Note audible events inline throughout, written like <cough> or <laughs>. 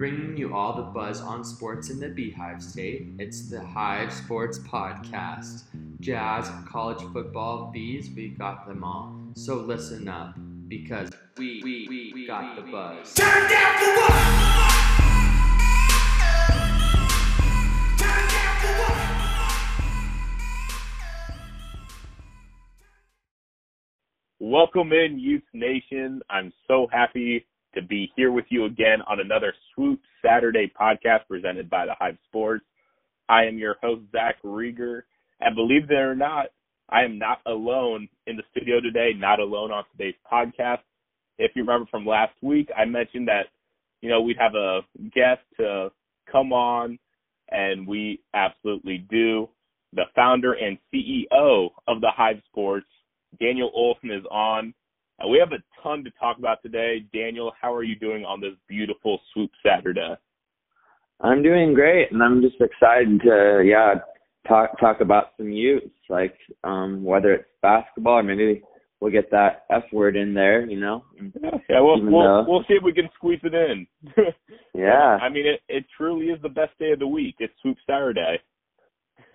bringing you all the buzz on sports in the Beehive State. It's the Hive Sports Podcast. Jazz, college football, bees, we got them all. So listen up, because we, we, we, we got the buzz. Turn down for what? Turn down for what? Welcome in, Ute Nation. I'm so happy to be here with you again on another Swoop Saturday podcast presented by the Hive Sports. I am your host, Zach Reger. And believe it or not, I am not alone in the studio today, not alone on today's podcast. If you remember from last week, I mentioned that, you know, we'd have a guest to come on, and we absolutely do. The founder and CEO of the Hive Sports, Daniel Olson, is on. Uh, we have a ton to talk about today. Daniel, how are you doing on this beautiful swoop Saturday? I'm doing great, and I'm just excited to yeah talk talk about some Utes, like um whether it's basketball or maybe we'll get that F word in there, you know. Yeah, yeah we'll Even we'll, though- we'll see if we can squeeze it in. <laughs> Yeah, I mean, it it truly is the best day of the week. It's Swoop Saturday. <laughs>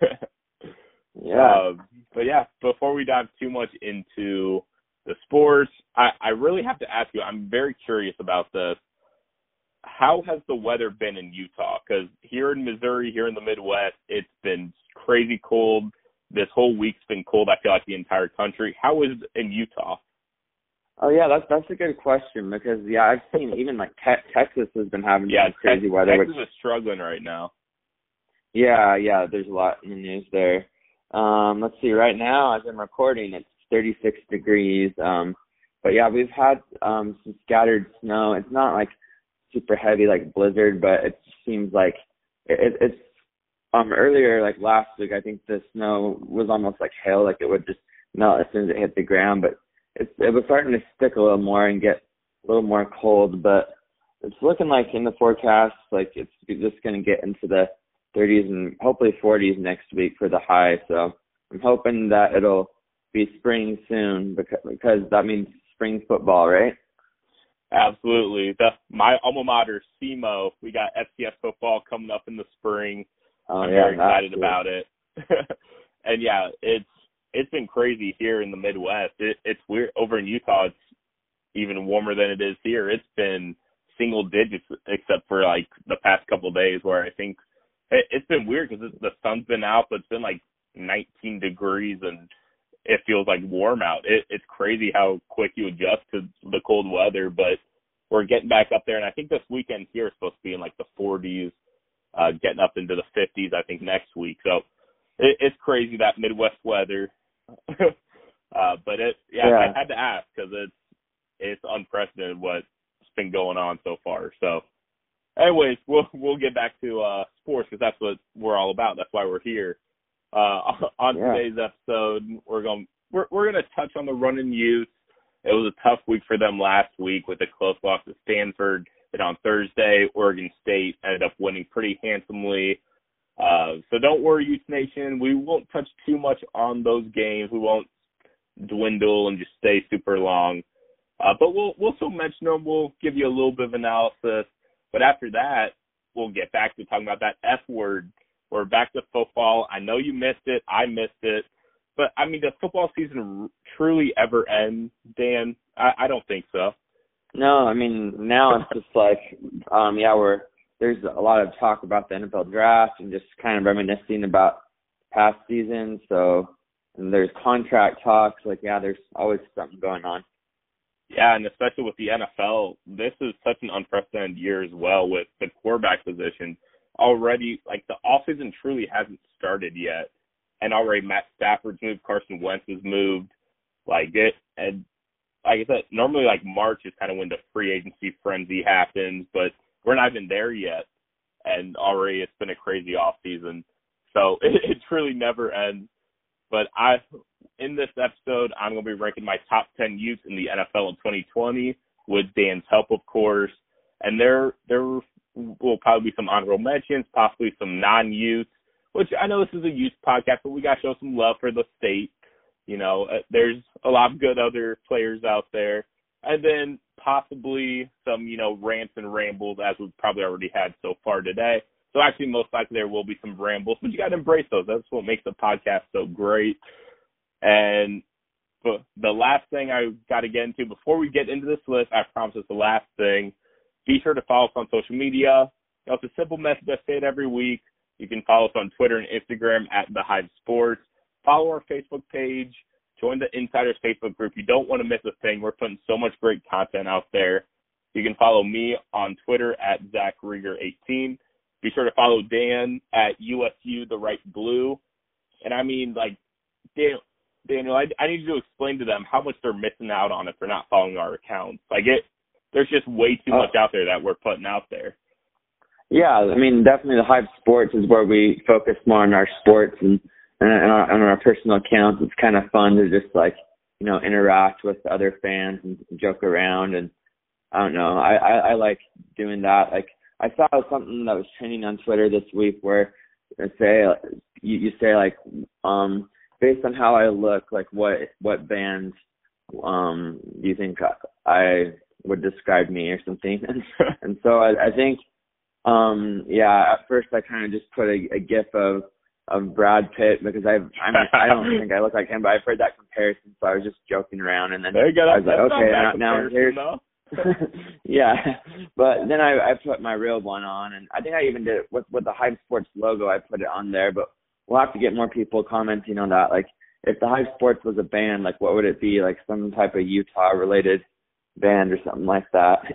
yeah. Um, but yeah, before we dive too much into the sports, I, I really have to ask you. I'm very curious about this. How has the weather been in Utah? Because here in Missouri, here in the Midwest, it's been crazy cold. This whole week's been cold. I feel like the entire country. How is it in Utah? Oh yeah, that's that's a good question because yeah, I've seen even like te- Texas has been having Yeah, crazy weather. Texas Which, is struggling right now. yeah, yeah, there's a lot in the news there. Um, let's see, right now as I'm recording, it's 36 degrees. Um, but yeah, we've had um some scattered snow. It's not like super heavy like blizzard, but it seems like it, it's um earlier like last week. I think the snow was almost like hail, like it would just melt as soon as it hit the ground. But it's it was starting to stick a little more and get a little more cold. But it's looking like in the forecast, like it's just going to get into the 30s and hopefully 40s next week for the high. So I'm hoping that it'll be spring soon because because that means spring football, right? Absolutely. The my alma mater, SEMO, we got FCS football coming up in the spring. Oh I'm yeah, very excited that's about it. <laughs> and yeah, it's it's been crazy here in the Midwest. It, it's weird over in Utah. It's even warmer than it is here. It's been single digits, except for like the past couple of days, where I think it, it's been weird because the sun's been out, but it's been like 19 degrees and it feels like warm out. It, it's crazy how quick you adjust to the cold weather, but we're getting back up there. And I think this weekend here is supposed to be in like the 40s, uh, getting up into the 50s, I think next week. So it, it's crazy that Midwest weather. <laughs> uh, but it, yeah, Yeah. I had to ask because it's, it's unprecedented what's been going on so far. So anyways, we'll, we'll get back to, uh, sports because that's what we're all about. That's why we're here. Uh, <laughs> on Yeah. today's episode, we're going we're we're going to touch on the running Utes. It was a tough week for them last week with a close loss to Stanford. Then on Thursday, Oregon State ended up winning pretty handsomely. Uh, so don't worry, Ute Nation. We won't touch too much on those games. We won't dwindle and just stay super long. Uh, but we'll we'll still mention them. We'll give you a little bit of analysis. But after that, we'll get back to talking about that F word. We're back to football. I know you missed it. I missed it. But I mean, does football season r- truly ever end, Dan? I, I don't think so. No, I mean now it's just like um yeah, we're there's a lot of talk about the NFL draft and just kind of reminiscing about past seasons. So and there's contract talks, like yeah, there's always something going on. Yeah, and especially with the NFL, this is such an unprecedented year as well with the quarterback position. Already, like the offseason truly hasn't started yet, and already Matt Stafford's moved, Carson Wentz has moved. Like it, and like I said, normally like March is kind of when the free agency frenzy happens, but we're not even there yet, and already it's been a crazy offseason. So <laughs> it, it truly never ends. But I, in this episode, I'm going to be ranking my top 10 Utes in the NFL in 2020 with Dan's help, of course. And there, there will probably be some honorable mentions, possibly some non-Utes, which I know this is a Ute podcast, but we got to show some love for the state. You know, uh, there's a lot of good other players out there. And then possibly some, you know, rants and rambles as we've probably already had so far today. So actually, most likely there will be some rambles, but you got to embrace those. That's what makes the podcast so great. And but the last thing I got to get into before we get into this list, I promise it's the last thing. Be sure to follow us on social media. Know, it's a simple message I say it every week. You can follow us on Twitter and Instagram at The Hive Sports. Follow our Facebook page. Join the Insiders Facebook group. You don't want to miss a thing. We're putting so much great content out there. You can follow me on Twitter at Zach Reger18. Be sure to follow Dan at USU The Right Blue. And I mean, like, Daniel, Daniel I, I need you to explain to them how much they're missing out on if they're not following our accounts. Like, it, there's just way too Oh. much out there that we're putting out there. Yeah, I mean, definitely the Hive Sports is where we focus more on our sports and and on our, on our personal accounts. It's kind of fun to just like you know interact with other fans and joke around and I don't know. I I, I like doing that. Like I saw something that was trending on Twitter this week where they say you, you say like um based on how I look, like what what band um do you think I would describe me or something? And, <laughs> <laughs> and so I, I think um yeah at first i kind of just put a, a gif of of brad pitt because i've i'm i don't <laughs> think i look like him but i've heard that comparison so i was just joking around and then There you go. i was like okay now, now here's though. yeah but then i i put my real one on and i think i even did it with with the hive sports logo i put it on there but we'll have to get more people commenting on that like if the hive sports was a band like what would it be like some type of utah related band or something like that <laughs>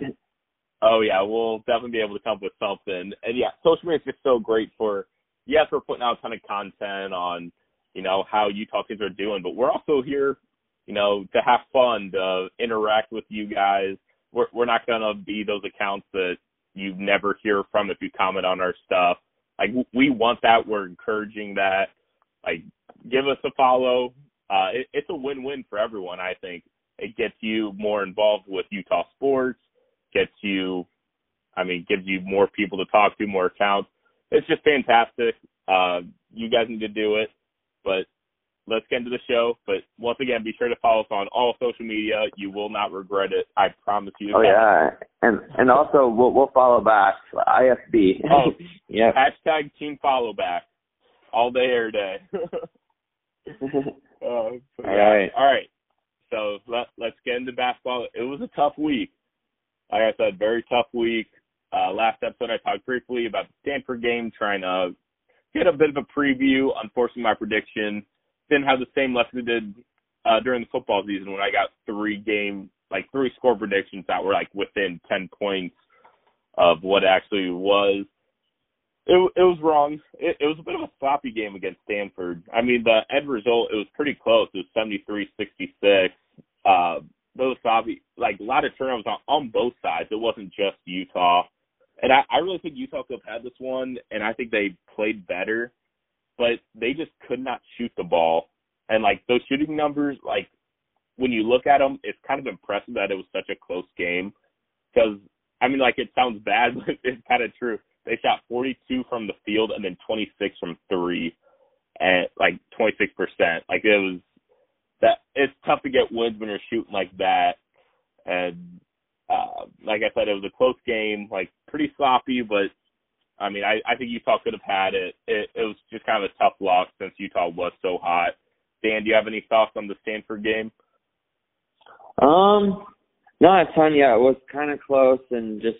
Oh yeah, we'll definitely be able to come up with something. And yeah, social media is just so great for yes, we're putting out a ton of content on, you know, how Utah kids are doing, but we're also here, you know, to have fun, to interact with you guys. We're we're not gonna be those accounts that you never hear from if you comment on our stuff. Like we want that, we're encouraging that. Like give us a follow. Uh it, it's a win win for everyone, I think. It gets you more involved with Utah sports gets you, I mean, gives you more people to talk to, more accounts. It's just fantastic. Uh, you guys need to do it, but let's get into the show. But once again, be sure to follow us on all social media. You will not regret it. I promise you. Oh yeah, and and also we'll we'll follow back IFB. Oh, <laughs> yeah. Hashtag team follow back all day, every day. Uh, but All yeah. right. All right. So let, let's get into basketball. It was a tough week. Like I said, very tough week. Uh, last episode, I talked briefly about the Stanford game, trying to get a bit of a preview. Unfortunately, my prediction didn't have the same luck we did uh, during the football season when I got three game, like three score predictions that were like within 10 points of what actually was it it was wrong. It, it was a bit of a sloppy game against Stanford. I mean, the end result it was pretty close. It was 73-66. Uh, those sloppy, like a lot of turnovers on, on both sides. It wasn't just Utah, and I, I really think Utah could have had this one, and I think they played better, but they just could not shoot the ball. And like those shooting numbers, like when you look at them, it's kind of impressive that it was such a close game. Because I mean, like it sounds bad, <laughs> but it's kind of true they shot 42 from the field and then 26 from three, and like 26 percent. Like it was that it's tough to get wins when you're shooting like that. And uh, like I said, it was a close game, like pretty sloppy, but I mean, I, I think Utah could have had it. it. It was just kind of a tough loss since Utah was so hot. Dan, do you have any thoughts on the Stanford game? Um, not a ton. Yeah, it was kind of close, and just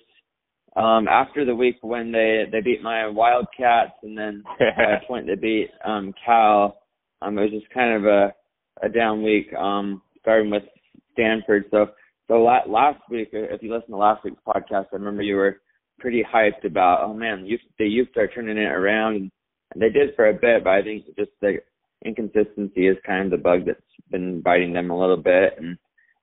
um after the week when they they beat my Wildcats, and then <laughs> at point they beat um Cal. Um, it was just kind of a a down week. Um, starting with Stanford. So so la- last week, if you listen to last week's podcast, I remember you were pretty hyped about. Oh man, Utes, the Utes are turning it around, and, and they did for a bit. But I think just the inconsistency is kind of the bug that's been biting them a little bit. And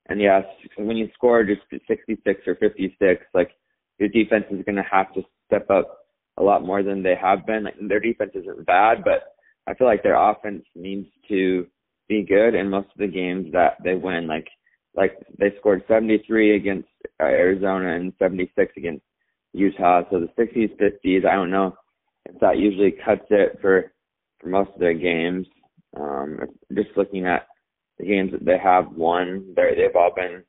and yes, when you score just 66 or 56, like your defense is going to have to step up a lot more than they have been. Like, their defense isn't bad, but I feel like their offense needs to be good in most of the games that they win. Like like they scored 73 against uh, Arizona and 76 against Utah. So the 60s, 50s, I don't know if that usually cuts it for for most of their games. Um, just looking at the games that they have won, they they've all been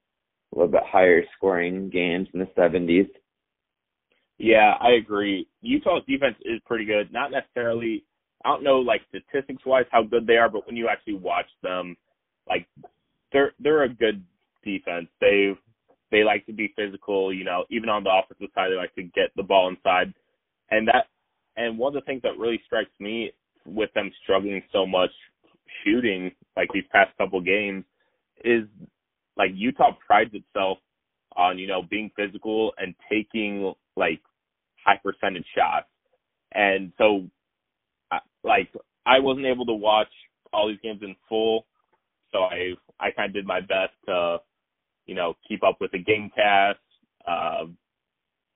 a little bit higher scoring games in the 70s. Yeah, I agree. Utah's defense is pretty good. Not necessarily, I don't know like statistics wise how good they are, but when you actually watch them, like they're they're a good defense. They they like to be physical. You know, even on the offensive side, they like to get the ball inside, and that and one of the things that really strikes me with them struggling so much shooting like these past couple games is like Utah prides itself on you know being physical and taking like high percentage shots, and so like I wasn't able to watch all these games in full, so I I kind of did my best to you know keep up with the game cast, uh,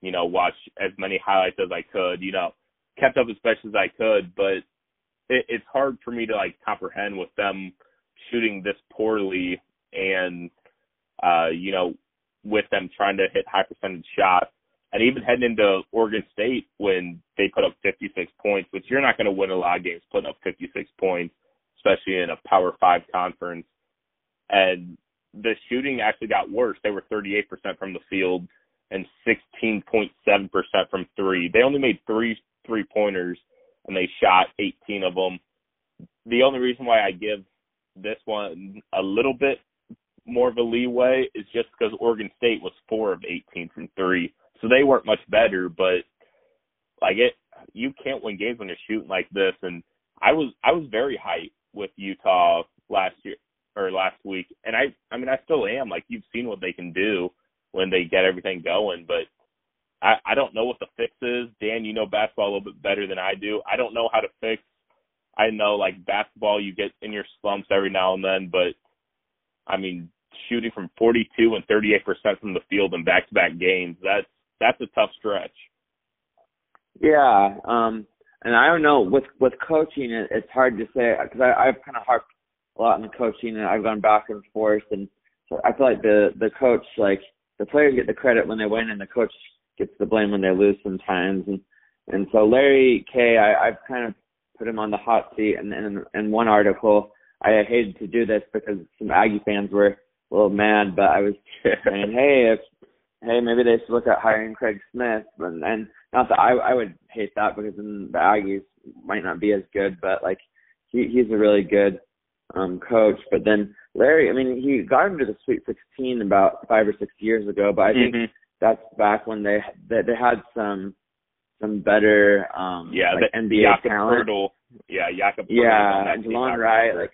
you know watch as many highlights as I could, you know kept up as best as I could, but it, it's hard for me to like comprehend with them shooting this poorly and uh you know with them trying to hit high percentage shots and even heading into Oregon State when they put up 56 points, which you're not going to win a lot of games putting up 56 points, especially in a Power Five conference. And the shooting actually got worse. They were 38% from the field and 16.7% from three. They only made three three pointers and they shot 18 of them. The only reason why I give this one a little bit more of a leeway is just because Oregon State was four of 18 from three, so they weren't much better. But like it, you can't win games when you're shooting like this. And I was I was very hyped with Utah last year or last week, and I I mean I still am. Like you've seen what they can do when they get everything going, but I, I don't know what the fix is. Dan, you know basketball a little bit better than I do. I don't know how to fix. I know like basketball, you get in your slumps every now and then, but I mean, shooting from 42 and 38 percent from the field in back-to-back games, that's that's a tough stretch. Yeah, um, and I don't know with with coaching, it, it's hard to say because I've kind of harped a lot on coaching, and I've gone back and forth, and so I feel like the the coach like the players get the credit when they win, and the coach gets the blame when they lose sometimes. And and so Larry K, I, I've kind of put him on the hot seat. And in, in one article, I hated to do this because some Aggie fans were a little mad, but I was <laughs> saying, hey, if hey, maybe they should look at hiring Craig Smith. And, and not that I I would hate that because then the Aggies might not be as good, but like he he's a really good um coach. But then Larry, I mean, he got him to the Sweet 16 about five or six years ago, but I think mm-hmm that's back when they they, they had some some better um yeah like the, NBA Jakob talent. Poeltl. Yeah, Jakob Yeah, and Delon Wright, like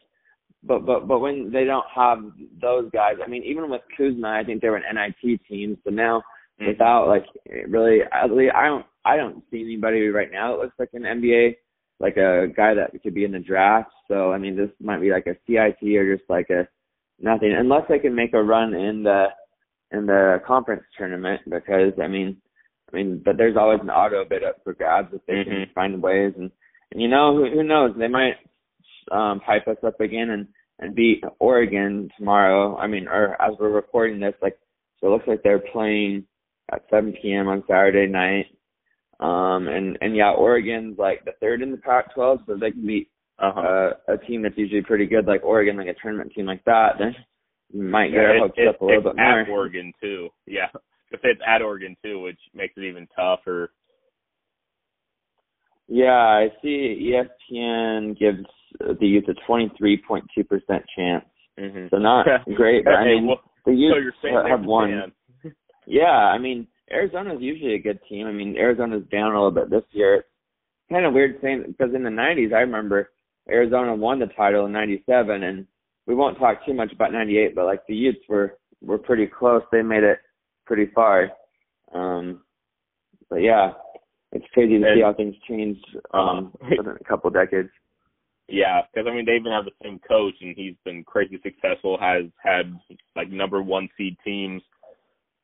but but but when they don't have those guys, I mean, even with Kuzma, I think they were an NIT team. So now mm-hmm. without like really, at least I don't I don't see anybody right now that looks like an NBA like a guy that could be in the draft. So I mean, this might be like a CIT or just like a nothing, unless they can make a run in the in the conference tournament because I mean, I mean, but there's always an auto bid up for grabs if they mm-hmm. can find ways, and and you know who, who knows they might um hype us up again and and beat Oregon tomorrow. I mean, or as we're recording this, like so it looks like they're playing at 7 p.m. on Saturday night. Um and and yeah, Oregon's like the third in the Pac-12, so they can beat uh-huh. uh, a team that's usually pretty good, like Oregon, like a tournament team like that. Then might get yeah, hopes it, up a little bit more. At Oregon too, yeah. If it's at Oregon too, which makes it even tougher. Yeah, I see ESPN gives the Utes a 23.2% chance. Mm-hmm. So not <laughs> great, but I mean, well, the Utes so have won. <laughs> Yeah, I mean, Arizona's usually a good team. I mean, Arizona's down a little bit this year. It's kind of weird saying because in the 90s, I remember Arizona won the title in 97 and we won't talk too much about 98, but like the Utes were were pretty close. They made it pretty far. Um, but yeah, it's crazy to and, see how things changed um, uh, in a couple of decades. Yeah, because I mean they even have the same coach, and he's been crazy successful. Has had like number one seed teams,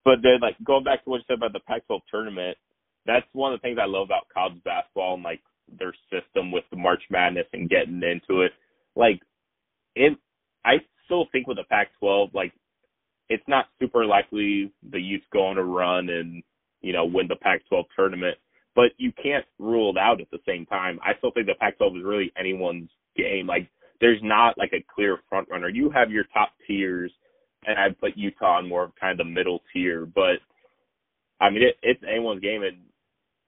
but then like going back to what you said about the Pac-12 tournament, that's one of the things I love about college basketball and like their system with the March Madness and getting into it. Like it, I still think with the Pac-12, like it's not super likely the Utes go on a run and you know win the Pac-12 tournament, but you can't rule it out at the same time. I still think the Pac-12 is really anyone's game. Like there's not like a clear front runner. You have your top tiers, and I'd put Utah in more of kind of the middle tier. But I mean, it, it's anyone's game, and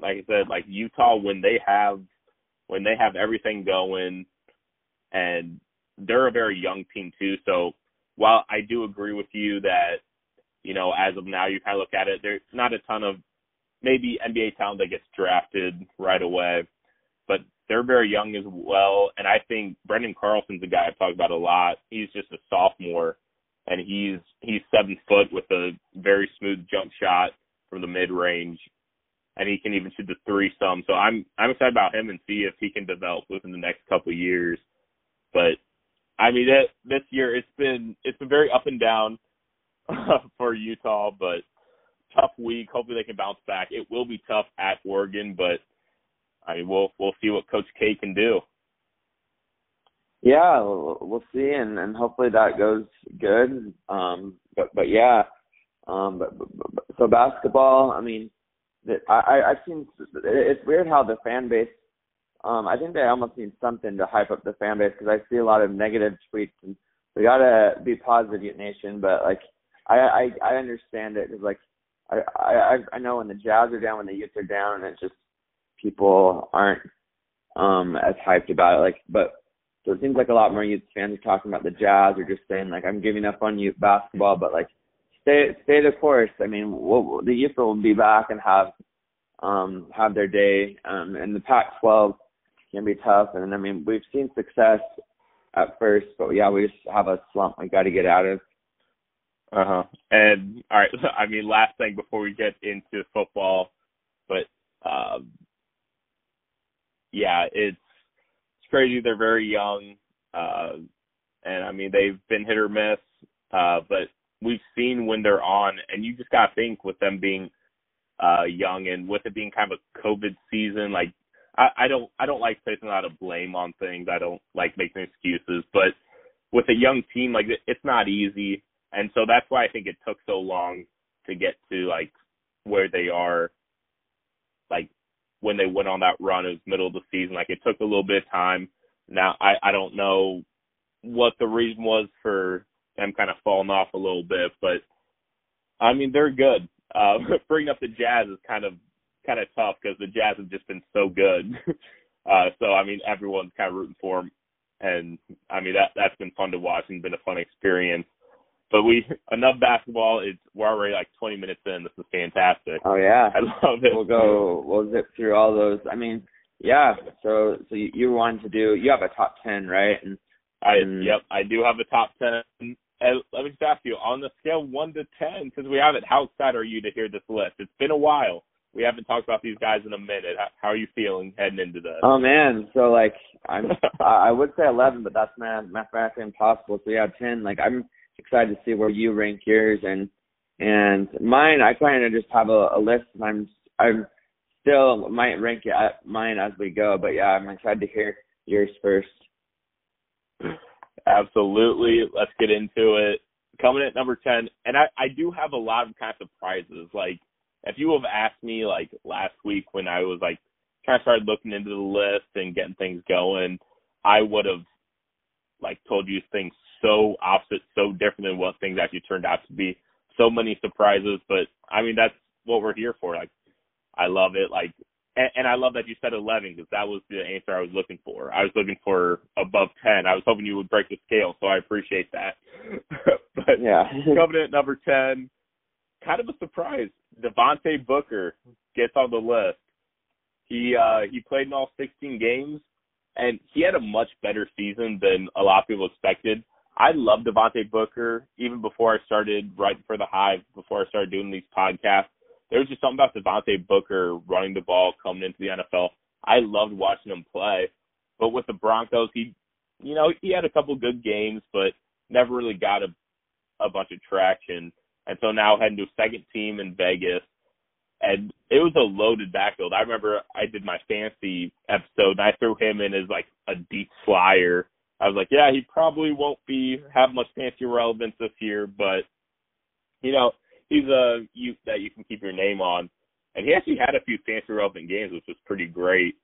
like I said, like Utah when they have when they have everything going, and they're a very young team too. So while I do agree with you that you know as of now you kind of look at it, there's not a ton of maybe NBA talent that gets drafted right away, but they're very young as well. And I think Branden Carlson's a guy I've talked about a lot. He's just a sophomore, and he's he's seven foot with a very smooth jump shot from the mid range, and he can even shoot the three some. So I'm I'm excited about him and see if he can develop within the next couple of years. But I mean, that this year it's been it's been very up and down <laughs> for Utah, but tough week. Hopefully they can bounce back. It will be tough at Oregon, but I mean, we'll we'll see what Coach K can do. Yeah, we'll, see, and and hopefully that goes good. Um, but but yeah, um, but, but, but so basketball. I mean, that I I've seen. It's weird how the fan base. Um, I think they almost need something to hype up the fan base because I see a lot of negative tweets, and we gotta be positive, Nation. But like, I I I understand it because like I I I know when the Jazz are down, when the Utes are down, and it's just people aren't um as hyped about it. Like, but so it seems like a lot more Utes fans are talking about the Jazz or just saying like I'm giving up on Ute basketball, but like stay stay the course. I mean, we'll, the Utes will be back and have um have their day. Um, and the Pac-12 can be tough, and I mean we've seen success at first, but yeah, we just have a slump we got to get out of. Uh huh. And all right, <laughs> I mean, last thing before we get into football, but um, yeah, it's it's crazy. They're very young, uh, and I mean they've been hit or miss, uh, but we've seen when they're on, and you just gotta think with them being uh young and with it being kind of a COVID season, like I, I don't I don't like placing a lot of blame on things. I don't like making excuses, but with a young team like it's not easy, and so that's why I think it took so long to get to like where they are. Like when they went on that run, it was middle of the season. Like it took a little bit of time. Now I I don't know what the reason was for them kind of falling off a little bit, but I mean they're good. Uh, <laughs> bringing up the Jazz is kind of kind of tough because the Jazz have just been so good. <laughs> uh, so I mean everyone's kind of rooting for them, and I mean that that's been fun to watch and been a fun experience. But we enough basketball. It's we're already like 20 minutes in. This is fantastic. Oh yeah, I love it. We'll go. We'll zip through all those. I mean, yeah. So so you, you wanted to do. You have a top 10, right? And I and, yep, I do have a top 10. And let me just ask you, on the scale one to ten, since we have it, how excited are you to hear this list? It's been a while. We haven't talked about these guys in a minute. How, how are you feeling heading into this? Oh man, so like I'm, <laughs> I would say 11, but that's math, mathematically impossible. So yeah, 10. Like I'm excited to see where you rank yours and and mine. I kind of just have a, a list, and I'm I'm still might rank it at mine as we go. But yeah, I'm excited to hear yours first. Absolutely. Let's get into it. Coming at number 10, and I, I do have a lot of kind of surprises. Like, if you have asked me, like, last week when I was, like, kind of started looking into the list and getting things going, I would have, like, told you things so opposite, so different than what things actually turned out to be. So many surprises, but, I mean, that's what we're here for. Like, I love it. Like, and, and I love that you said 11 because that was the answer I was looking for. I was looking for above 10. I was hoping you would break the scale, so I appreciate that. <laughs> but Yeah. <laughs> coming at number 10, kind of a surprise. Devontae Booker gets on the list. He uh he played in all 16 games, and he had a much better season than a lot of people expected. I love Devontae Booker even before I started writing for the Hive, before I started doing these podcasts there was just something about Devontae Booker running the ball coming into the NFL. I loved watching him play. But with the Broncos, he, you know, he had a couple good games, but never really got a a bunch of traction. And so now heading to a second team in Vegas, and it was a loaded backfield. I remember I did my fancy episode, and I threw him in as like a deep flyer. I was like, yeah, he probably won't be have much fancy relevance this year, but you know, he's a you that you can keep your name on. And he actually had a few fancy relevant games, which was pretty great.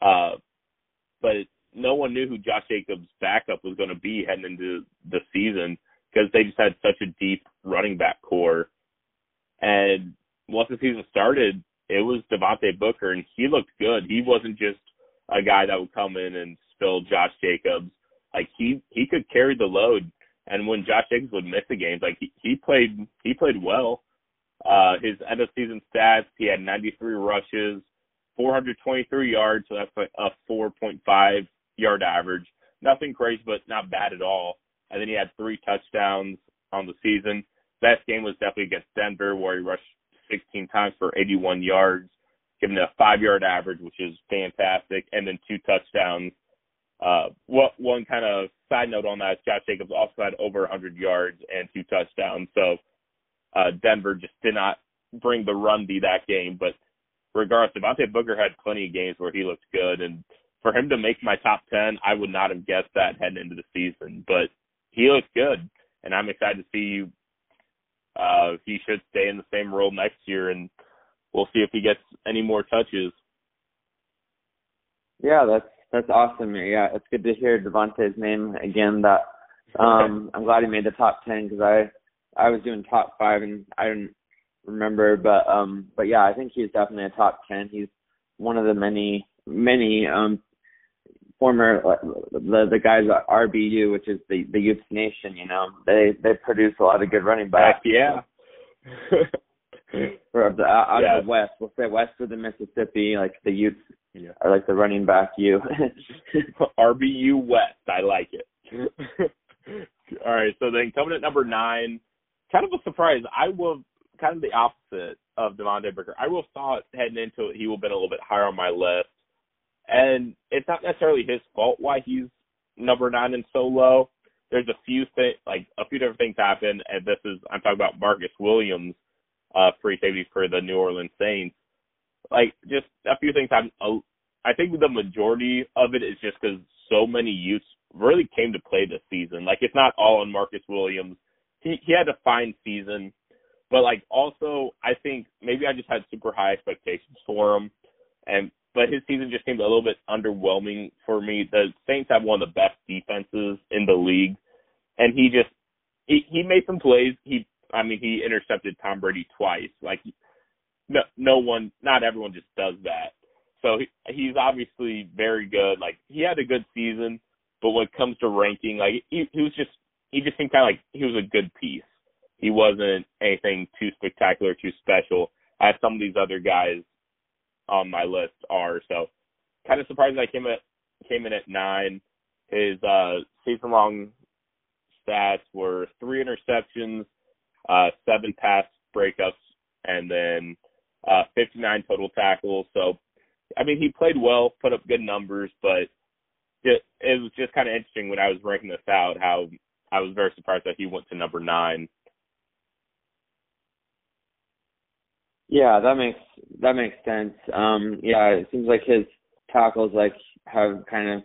Uh, but no one knew who Josh Jacobs' backup was going to be heading into the season because they just had such a deep running back core. And once the season started, it was Devontae Booker, and he looked good. He wasn't just a guy that would come in and spill Josh Jacobs. Like he he could carry the load, and when Josh Jacobs would miss the games, like he, he played he played well. Uh, his end of season stats, he had 93 rushes, 423 yards, so that's like a 4.5 yard average. Nothing crazy, but not bad at all. And then he had three touchdowns on the season. Best game was definitely against Denver, where he rushed 16 times for 81 yards, giving a five yard average, which is fantastic, and then two touchdowns. Uh, what one kind of side note on that is Josh Jacobs also had over 100 yards and two touchdowns. So uh, Denver just did not bring the run be that game. But regardless, Devontae Booker had plenty of games where he looked good, and for him to make my top 10, I would not have guessed that heading into the season. But he looks good, and I'm excited to see. Uh, he should stay in the same role next year, and we'll see if he gets any more touches. Yeah, that's that's awesome. Yeah, it's good to hear Devontae's name again. That um, <laughs> I'm glad he made the top ten because I I was doing top five and I didn't remember, but um, but yeah, I think he's definitely a top ten. He's one of the many many um former uh, the the guys at RBU, which is the the Ute Nation. You know, they they produce a lot of good running backs. Yeah. <laughs> For the out Yeah. of the West, we'll say west of the Mississippi, like the Utes yeah. are like the running back you. <laughs> RBU West. I like it. <laughs> All right, so then coming at number nine, kind of a surprise. I will kind of the opposite of Devontae Booker. I will thought heading into it he will have been a little bit higher on my list, and it's not necessarily his fault why he's number nine and so low. There's a few things, like a few different things happen, and this is I'm talking about Marcus Williams, uh, free safety for the New Orleans Saints. Like just a few things happen. I think the majority of it is just because so many Utes really came to play this season. Like it's not all on Marcus Williams. He he had a fine season, but like also I think maybe I just had super high expectations for him, and but his season just seemed a little bit underwhelming for me. The Saints have one of the best defenses in the league, and he just he he made some plays. He I mean he intercepted Tom Brady twice. Like no no one not everyone just does that. So he, he's obviously very good. Like he had a good season, but when it comes to ranking, like he, he was just he just seemed kind of like he was a good piece. He wasn't anything too spectacular, too special, as some of these other guys on my list are. So kind of surprised I came at came in at nine. His uh season long stats were three interceptions, uh seven pass breakups, and then uh 59 total tackles. So I mean he played well, put up good numbers, but it, it was just kind of interesting when I was ranking this out how I was very surprised that he went to number nine. Yeah, that makes that makes sense. Um, yeah, it seems like his tackles like have kind of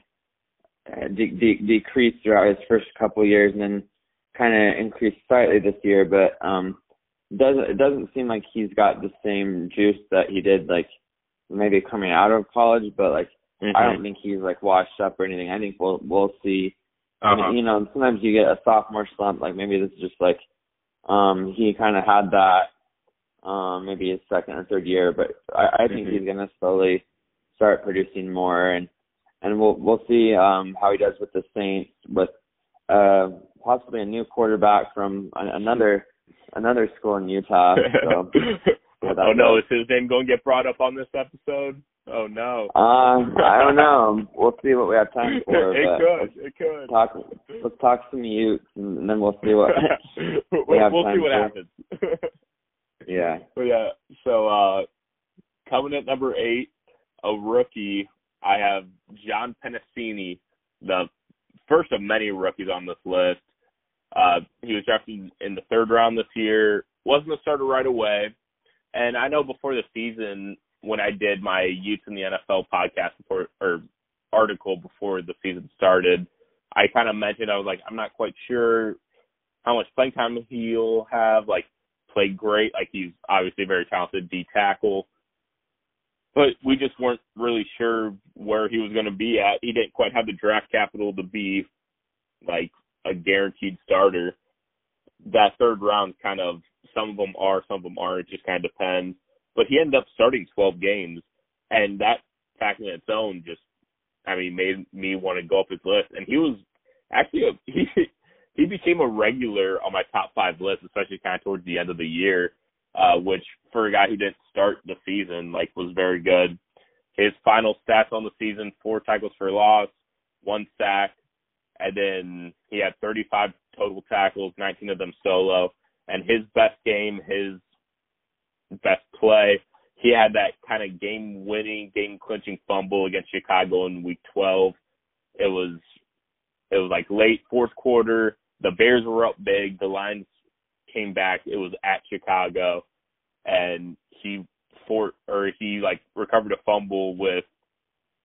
uh, de- de- decreased throughout his first couple years, and then kind of increased slightly this year. But um, doesn't it doesn't seem like he's got the same juice that he did like maybe coming out of college. But like I don't think he's like washed up or anything. I think we'll we'll see. Uh-huh. You know, sometimes you get a sophomore slump. Like maybe this is just like um he kind of had that um maybe his second or third year, but I, I think Mhm. he's gonna slowly start producing more and and we'll we'll see um how he does with the Saints with uh possibly a new quarterback from another another school in Utah. So <laughs> oh no, is his name going to get brought up on this episode? Oh no. um I don't know. We'll see what we have time <laughs> for. it could. It could. Let's talk let's talk some Utes and then we'll see what we'll <laughs> we have we'll see what for. happens. Yeah. But yeah, so uh coming at number eight, a rookie, I have John Penisini, the first of many rookies on this list. Uh he was drafted in the third round this year, wasn't a starter right away. And I know before the season when I did my Utes in the NFL podcast before or article before the season started, I kind of mentioned I was like, I'm not quite sure how much playing time he'll have. Like, played great. Like, he's obviously a very talented D tackle, but we just weren't really sure where he was going to be at. He didn't quite have the draft capital to be like a guaranteed starter. that third round kind of some of them are, some of them aren't. It just kind of depends. But he ended up starting 12 games, and that fact in its own just, I mean, made me want to go up his list. And he was actually a, <laughs> he he became a regular on my top five list, especially kind of towards the end of the year, uh, which for a guy who didn't start the season, like was very good. His final stats on the season: four tackles for loss, one sack, and then he had 35 total tackles, 19 of them solo. And his best game, his best play, he had that kind of game-winning, game-clinching fumble against Chicago in Week 12. It was it was like late fourth quarter. Bears were up big. The Lions came back. It was at Chicago, and he for or he like recovered a fumble with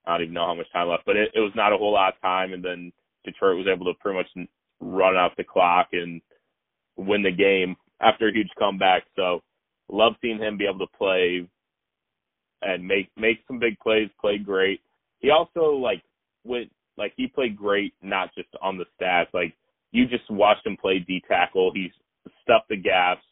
I don't even know how much time left, but it, it was not a whole lot of time. And then Detroit was able to pretty much run out the clock and win the game after a huge comeback. So love seeing him be able to play and make make some big plays, play great. He also like went like he played great not just on the stats. Like you just watched him play D tackle. He's stuffed the gaps.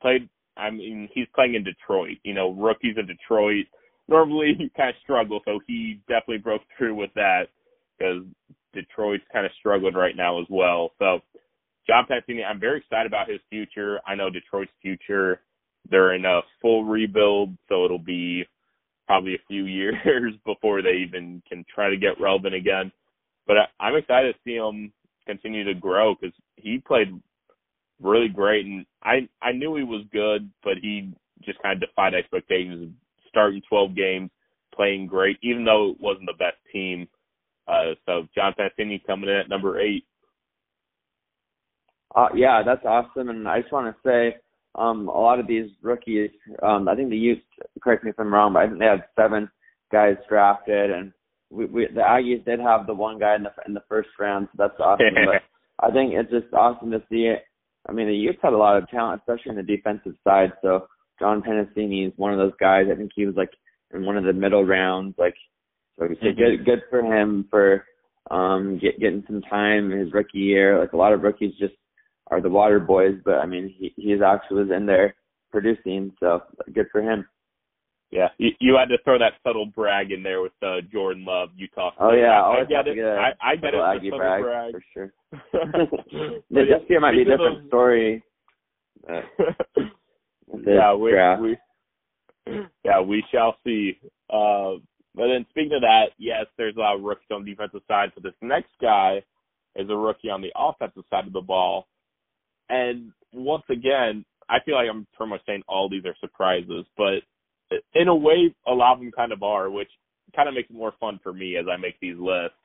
Played I mean, he's playing in Detroit. You know, rookies in Detroit normally <laughs> kind of struggle, so he definitely broke through with that because Detroit's kind of struggling right now as well. So John Penisini, I'm very excited about his future. I know Detroit's future. They're in a full rebuild, so it'll be probably a few <laughs> years before they even can try to get relevant again. But I, I'm excited to see him continue to grow because he played really great, and I I knew he was good, but he just kind of defied expectations. Starting 12 games, playing great, even though it wasn't the best team. Uh, so John Penisini coming in at number eight. Uh, yeah, that's awesome, and I just want to say, um, a lot of these rookies, um, I think the Utes. Correct me if I'm wrong, but I think they had seven guys drafted, and we, we the Aggies did have the one guy in the in the first round, so that's awesome. but I think it's just awesome to see it. I mean, the Utes had a lot of talent, especially in the defensive side. So John Penisini is one of those guys. I think he was like in one of the middle rounds. Like, so mm-hmm. good, good for him for um get, getting some time in his rookie year. Like a lot of rookies just are the water boys, but I mean, he he's actually was in there producing. So good for him. Yeah, you, you had to throw that subtle brag in there with uh, Jordan Love, Utah. Oh yeah, I, I get it. I, I get it. Aggie brag, brag for sure. <laughs> <laughs> this year might be a different those... story. <laughs> yeah, we, we yeah we shall see. Uh, but then speaking of that, yes, there's a lot of rookies on the defensive side. So this next guy is a rookie on the offensive side of the ball, and once again, I feel like I'm pretty much saying all these are surprises, but in a way, a lot of them kind of are, which kind of makes it more fun for me as I make these lists.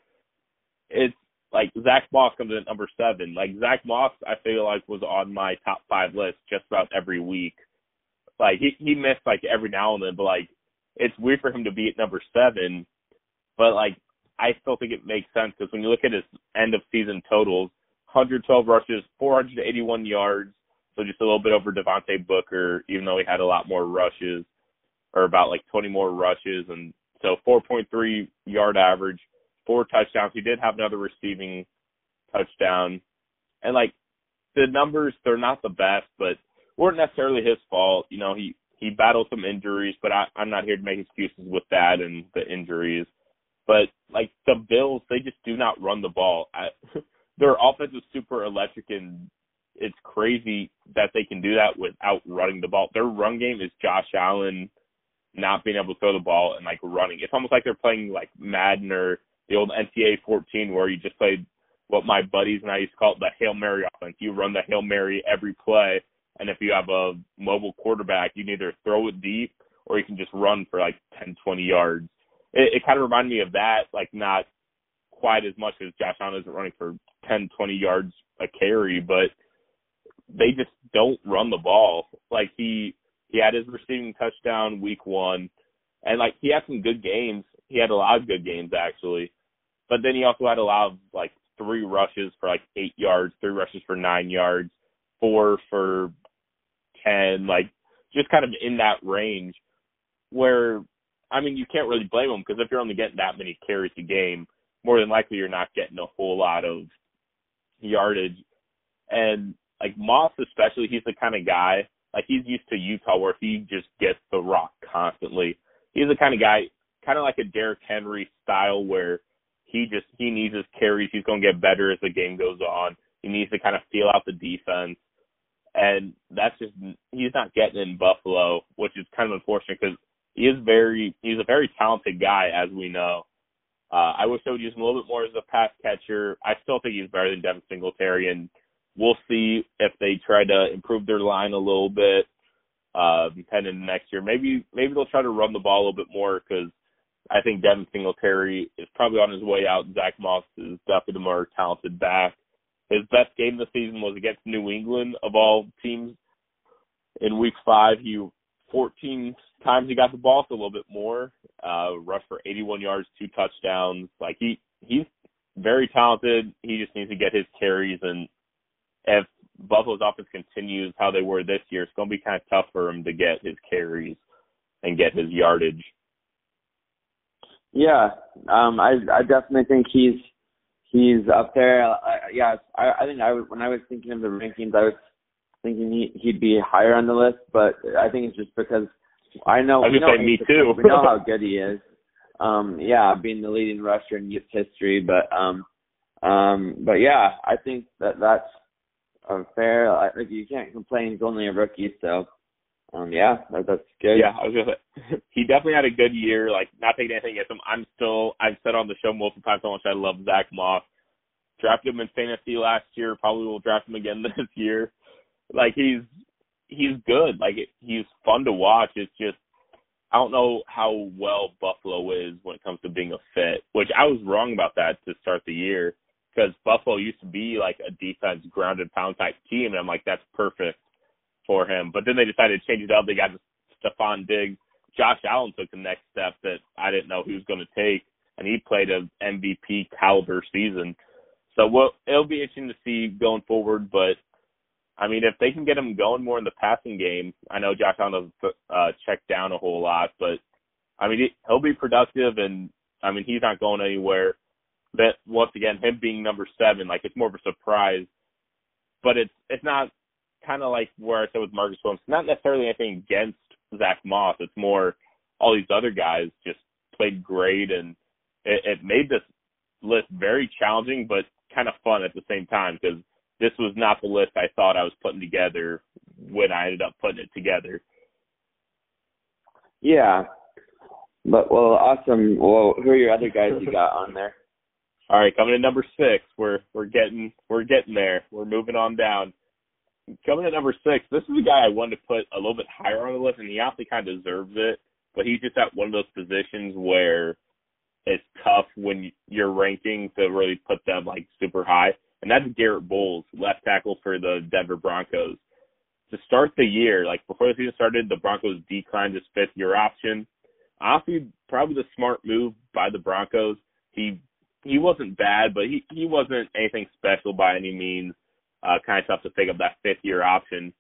It's like Zach Moss comes in at number seven. Like Zach Moss, I feel like was on my top five list just about every week. Like he he missed like every now and then, but like it's weird for him to be at number seven. But like I still think it makes sense because when you look at his end of season totals, 112 rushes, 481 yards, so just a little bit over Devontae Booker, even though he had a lot more rushes or about like 20 more rushes, and so 4.3 yard average, four touchdowns. He did have another receiving touchdown, and like the numbers, they're not the best, but weren't necessarily his fault. You know, he he battled some injuries, but I, I'm not here to make excuses with that and the injuries. But like the Bills, they just do not run the ball. I, <laughs> their offense is super electric, and it's crazy that they can do that without running the ball. Their run game is Josh Allen not being able to throw the ball and like running. It's almost like they're playing like Madden or the old NCAA 14 where you just played what my buddies and I used to call it the Hail Mary offense. You run the Hail Mary every play, and if you have a mobile quarterback, you can either throw it deep or you can just run for like 10, 20 yards. It, it kind of reminded me of that, like not quite as much as Josh Allen isn't running for 10, 20 yards a carry, but they just don't run the ball. Like he he had his receiving touchdown week one, and like he had some good games. He had a lot of good games actually, but then he also had a lot of like three rushes for like eight yards, three rushes for nine yards, four for ten, like just kind of in that range. Where I mean, you can't really blame him because if you're only getting that many carries a game, more than likely you're not getting a whole lot of yardage. And like Moss especially, he's the kind of guy like he's used to Utah where he just gets the rock constantly. He's the kind of guy, kind of like a Derrick Henry style where he just he needs his carries. He's going to get better as the game goes on. He needs to kind of feel out the defense, and that's just he's not getting in Buffalo, which is kind of unfortunate because he is very he's a very talented guy as we know. Uh, I wish they would use him a little bit more as a pass catcher. I still think he's better than Devin Singletary, and we'll see if they try to improve their line a little bit uh, heading into next year. Maybe maybe they'll try to run the ball a little bit more because I think Devin Singletary is probably on his way out. Zach Moss is definitely the more talented back. His best game of the season was against New England of all teams. In week five, he 14 times he got the ball, a little bit more. Uh, rushed for 81 yards, two touchdowns. Like he he's very talented. He just needs to get his carries, and if Buffalo's offense continues how they were this year, it's going to be kind of tough for him to get his carries and get his yardage. Yeah, um, I I definitely think he's he's up there. I, yeah, I I think I when I was thinking of the rankings, I was thinking he he'd be higher on the list, but I think it's just because I know I was know say me too. we know how <laughs> good he is. Um, yeah, being the leading rusher in Utes history, but um, um, but yeah, I think that that's fair. I, like you can't complain. He's only a rookie, so um, yeah, that, that's good. Yeah, I was gonna say <laughs> he definitely had a good year. Like not taking anything against him. I'm still I've said on the show multiple times how much I love Zach Moss. Drafted him in fantasy last year. Probably will draft him again <laughs> this year. Like he's he's good. Like he's fun to watch. It's just I don't know how well Buffalo is when it comes to being a fit. Which I was wrong about that to start the year because Buffalo used to be like a defense grounded pound type team, and I'm like that's perfect for him. But then they decided to change it up. They got Stefon Diggs. Josh Allen took the next step that I didn't know he was going to take, and he played an MVP caliber season. So well, it'll be interesting to see going forward. But I mean, if they can get him going more in the passing game, I know Josh Allen doesn't uh, check down a whole lot, but I mean, he'll be productive, and I mean, he's not going anywhere. That once again, him being number seven, like it's more of a surprise, but it's it's not kind of like where I said with Marcus Williams, not necessarily anything against Zach Moss. It's more all these other guys just played great, and it, it made this list very challenging, but kind of fun at the same time because this was not the list I thought I was putting together when I ended up putting it together. Yeah. But well, awesome. Well, who are your other guys you got on there? All right, coming to number six, we're we're getting we're getting there. We're moving on down. Coming in number six, this is a guy I wanted to put a little bit higher on the list, and he obviously kind of deserves it. But he's just at one of those positions where it's tough when you're ranking to really put them like super high, and that's Garett Bolles, left tackle for the Denver Broncos. To start the year, like before the season started, the Broncos declined his fifth year option. Honestly, probably the smart move by the Broncos. He he wasn't bad, but he he wasn't anything special by any means. Uh, kind of tough to pick up that fifth year option.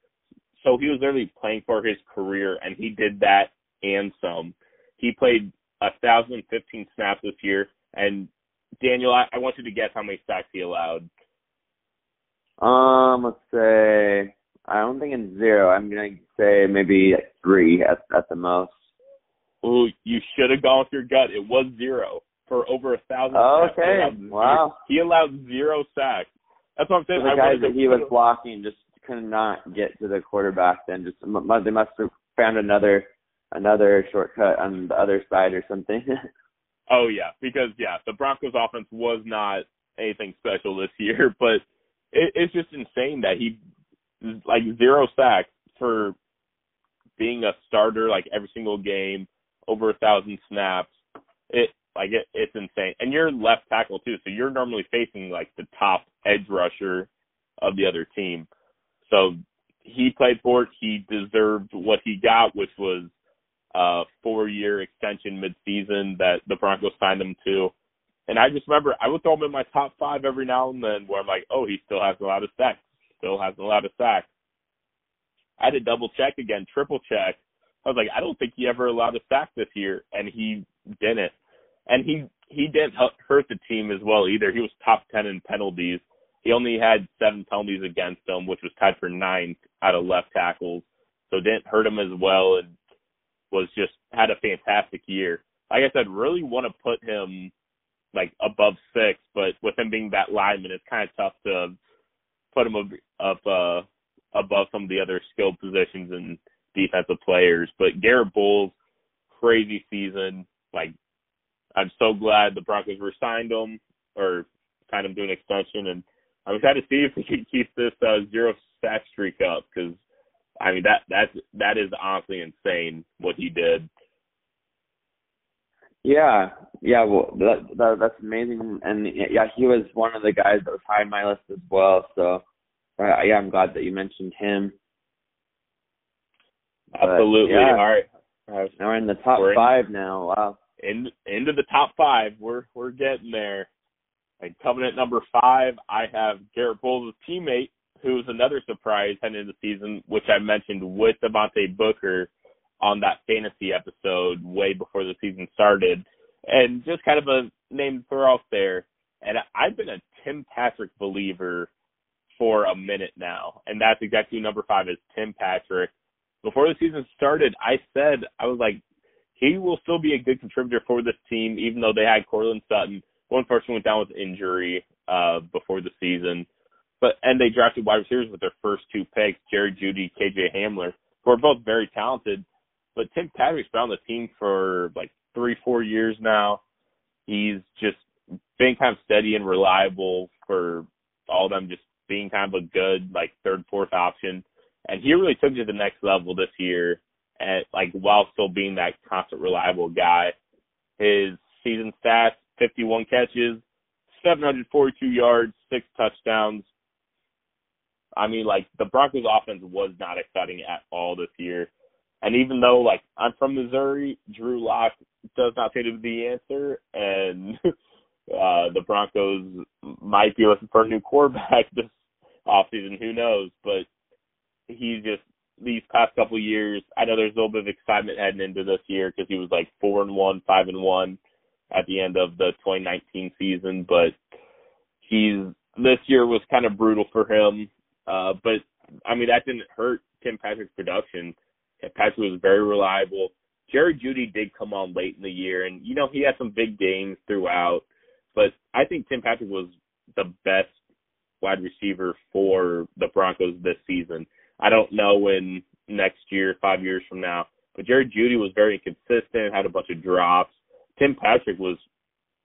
So he was literally playing for his career, and he did that and some. He played a thousand fifteen snaps this year, and Daniel, I, I want you to guess how many sacks he allowed. Um, let's say I don't think it's zero. I'm gonna say maybe three at at the most. Ooh, you should have gone with your gut. It was zero for over a thousand. Oh, sacks. He okay. allowed zero- Wow. He allowed zero sacks. That's what I'm So saying. the I guys that he was blocking just could not get to the quarterback. Then just they must have found another another shortcut on the other side or something. <laughs> Oh yeah, because yeah, the Broncos offense was not anything special this <laughs> year, but it, it's just insane that he like zero sacks for being a starter like every single game, over a thousand snaps. It like it, it's insane. And you're left tackle too, so you're normally facing like the top edge rusher of the other team. So he played for it. He deserved what he got, which was uh four year extension mid season that the Broncos signed him to. And I just remember I would throw him in my top five every now and then where I'm like, oh, he still allowed a sack. Still hasn't allowed a sack. I had to double check again, triple check. I was like, I don't think he ever allowed a sack this year, and he didn't. And he he didn't hurt the team as well either. He was top ten in penalties. he only had seven penalties against him, which was tied for ninth out of left tackles. So didn't hurt him as well and was just had a fantastic year. Like I said, really want to put him like above six, but with him being that lineman, it's kind of tough to put him up, up uh, above some of the other skilled positions and defensive players. But Garett Bolles, crazy season. Like I'm so glad the Broncos re-signed him or signed him to an extension, and I'm excited to see if we can keep this uh, zero sack streak up because I mean that that's that is honestly insane what he did. Yeah, yeah, well, that, that that's amazing, and yeah, he was one of the guys that was high on my list as well. So, uh, yeah, I'm glad that you mentioned him. Absolutely. yeah. All right. Now we're in the top We're in- five now. Wow. In into the top five. We're we're getting there. And coming at number five, I have Garett Bolles' teammate, who's another surprise heading into the season, which I mentioned with Devontae Booker on that fantasy episode way before the season started. And just kind of a name to throw out there. And I've been a Tim Patrick believer for a minute now. And that's exactly who number five is Tim Patrick. Before the season started, I said, I was like, he will still be a good contributor for this team, even though they had Courtland Sutton, who unfortunately went down with injury uh, before the season. But and they drafted wide receivers with their first two picks, Jerry Jeudy, KJ Hamler, who are both very talented. But Tim Patrick's been on the team for like three, four years now. He's just been kind of steady and reliable for all of them, just being kind of a good like third, fourth option. And he really took it to the next level this year, and like while still being that constant, reliable guy. His season stats: 51 catches, 742 yards, six touchdowns. I mean, like the Broncos' offense was not exciting at all this year. And even though, like, I'm from Missouri, Drew Lock does not seem to be the answer, and <laughs> uh the Broncos might be looking for a new quarterback <laughs> this offseason. Who knows? But he's just these past couple years. I know there's a little bit of excitement heading into this year because he was like four and one, five and one at the end of the 2019 season, but he's this year was kind of brutal for him. Uh, but I mean that didn't hurt Tim Patrick's production. Patrick was very reliable. Jerry Jeudy did come on late in the year, and you know he had some big games throughout. But I think Tim Patrick was the best wide receiver for the Broncos this season. I don't know when next year, five years from now, but Jerry Jeudy was very inconsistent, had a bunch of drops. Tim Patrick was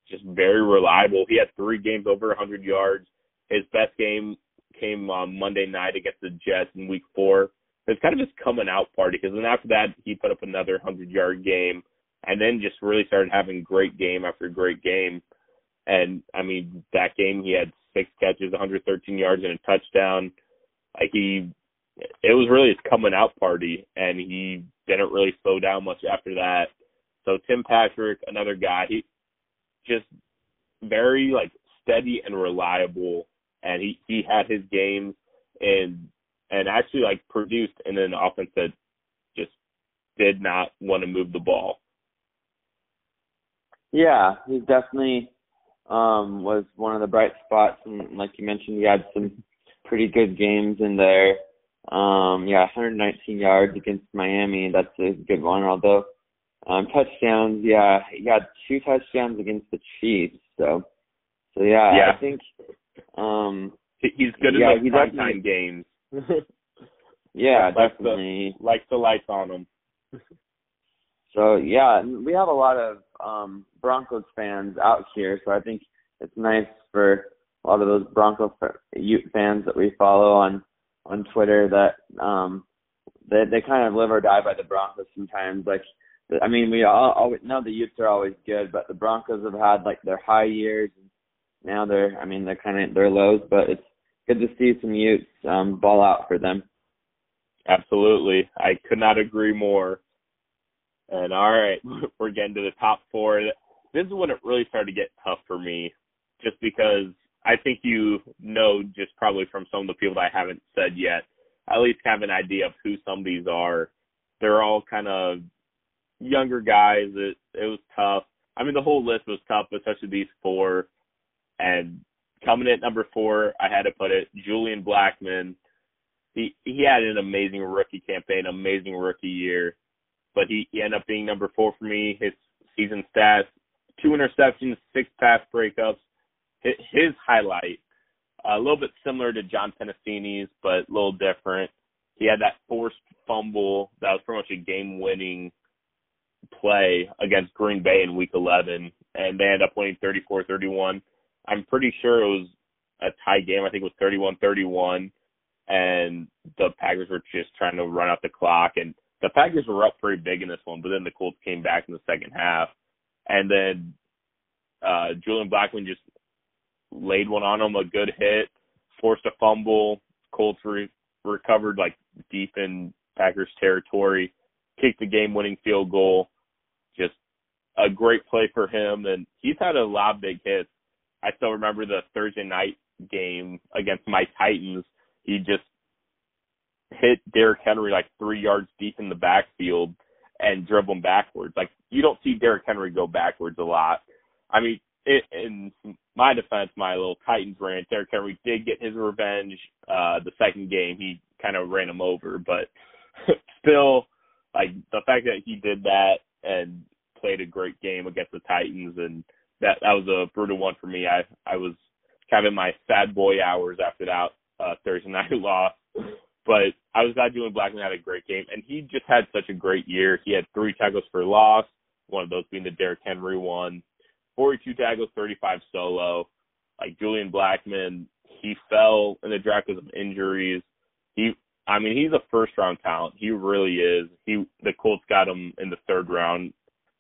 just very reliable. He had three games over 100 yards. His best game came on Monday night against the Jets in Week Four. It's kind of his coming out party because then after that he put up another 100 yard game, and then just really started having great game after great game. And I mean that game he had six catches, 113 yards, and a touchdown. Like he, it was really his coming out party, and he didn't really slow down much after that. So Tim Patrick, another guy, he just very like steady and reliable, and he he had his games and and actually like produced in an offense that just did not want to move the ball. Yeah, he definitely um was one of the bright spots and like you mentioned he had some pretty good games in there. Um yeah, 119 yards against Miami, that's a good one. Although um touchdowns, yeah, he had two touchdowns against the Chiefs. So so yeah, Yeah. I think um He's good Yeah, in those definitely- games. <laughs> yeah, Like the- definitely. Likes the lights on him. <laughs> So yeah, we have a lot of um Broncos fans out here, so I think it's nice for a lot of those Broncos fans that we follow on on Twitter that um they they kind of live or die by the Broncos sometimes. Like I mean, we all always know the Utes are always good, but the Broncos have had like their high years. and Now they're I mean they're kind of their lows, but it's good to see some Utes um ball out for them. Absolutely. I could not agree more. And all right, <laughs> we're getting to the top four. This is when it really started to get tough for me, just because I think you know, just probably from some of the people that I haven't said yet, at least have an idea of who some of these are. They're all kind of younger guys. It it was tough. I mean, the whole list was tough, especially these four. And coming at number four, I had to put it Julian Blackmon. He he had an amazing rookie campaign, amazing rookie year, but he, he ended up being number four for me. His season stats: two interceptions, six pass breakups. His, highlight, a little bit similar to John Penisini's, but a little different. He had that forced fumble that was pretty much a game-winning play against Green Bay in Week 11, and they ended up winning 34-31. I'm pretty sure it was a tie game. I think it was 31-31, and the Packers were just trying to run out the clock, and the Packers were up pretty big in this one, but then the Colts came back in the second half, and then uh Julian Blackmon just laid one on him, a good hit, forced a fumble. Colts re- recovered like deep in Packers territory, kicked the game-winning field goal. Just a great play for him, and he's had a lot of big hits. I still remember the Thursday night game against my Titans. He just hit Derrick Henry like three yards deep in the backfield and dribble him backwards. Like you don't see Derrick Henry go backwards a lot. I mean, it, in my defense, my little Titans rant, Derrick Henry did get his revenge. Uh, the second game, he kind of ran him over, but <laughs> still, like the fact that he did that and played a great game against the Titans, and that that was a brutal one for me. I I was kind of in my sad boy hours after that uh, Thursday <laughs> night loss. But I was glad Julian Blackmon had a great game, and he just had such a great year. He had three tackles for loss, one of those being the Derrick Henry one, 42 tackles, 35 solo. Like Julian Blackmon, he fell in the draft because of injuries. He, I mean, he's a first round talent. He really is. He, the Colts got him in the third round.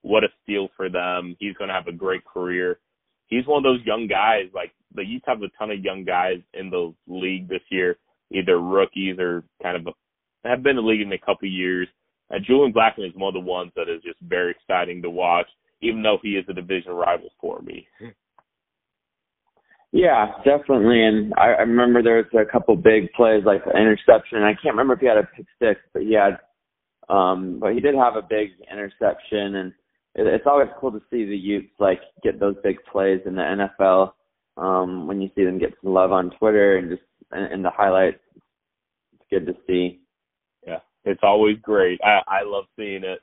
What a steal for them. He's going to have a great career. He's one of those young guys. Like the Utes have a ton of young guys in the league this year, either rookies or kind of have been in the league in a couple of years. And Julian Blackmon is one of the ones that is just very exciting to watch even though he is a division rival for me. Yeah, definitely. And I, I remember there was a couple big plays like the interception. I can't remember if he had a pick six, but he had um but he did have a big interception and it, it's always cool to see the Utes like get those big plays in the NFL. Um when you see them get some love on Twitter and just in, in the highlights. It's good to see. Yeah. It's always great. I I love seeing it.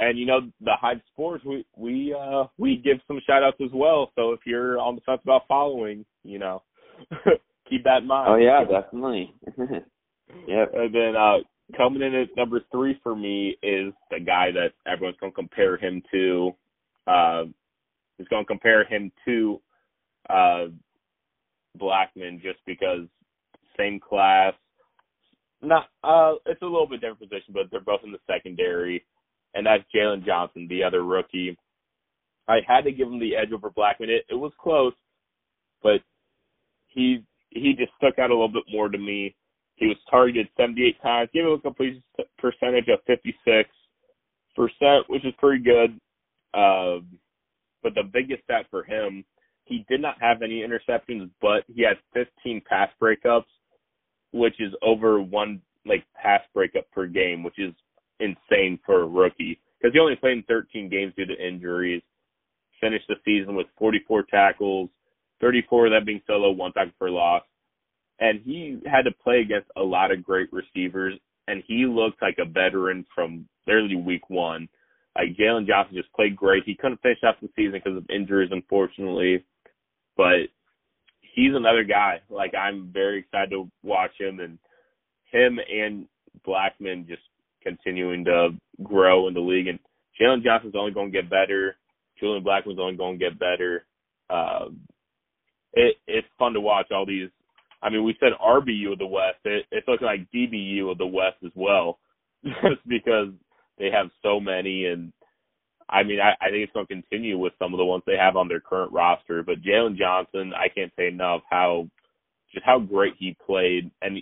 And you know, the Hive Sports, we we uh we give some shout outs as well. So if you're on the fence about following, you know, <laughs> keep that in mind. Oh yeah, definitely. <laughs> yeah. And then uh coming in at number three for me is the guy that everyone's gonna compare him to. Uh is gonna compare him to uh Blackmon just because same class. Not uh it's a little bit different position, but they're both in the secondary and that's Jaylon Johnson, the other rookie. I had to give him the edge over Blackmon. It, it was close, but he he just stuck out a little bit more to me. He was targeted 78 times, gave him a completion percentage of 56 percent, which is pretty good. Uh, but the biggest stat for him, he did not have any interceptions, but he had 15 pass breakups, which is over one like pass breakup per game, which is insane for a rookie because he only played in 13 games due to injuries. Finished the season with 44 tackles, 34 of that being solo, one tackle for loss. And he had to play against a lot of great receivers, and he looked like a veteran from literally week one. Like Jaylon Johnson just played great. He couldn't finish out the season because of injuries, unfortunately, but he's another guy. Like I'm very excited to watch him, and him and Blackmon just continuing to grow in the league. And Jaylon Johnson's only going to get better. Julian Blackmon's only going to get better. Uh, it, it's fun to watch all these. I mean, we said RBU of the West. It, it's looking like DBU of the West as well, <laughs> just because they have so many. And I mean, I, I think it's going to continue with some of the ones they have on their current roster. But Jaylon Johnson, I can't say enough how just how great he played, and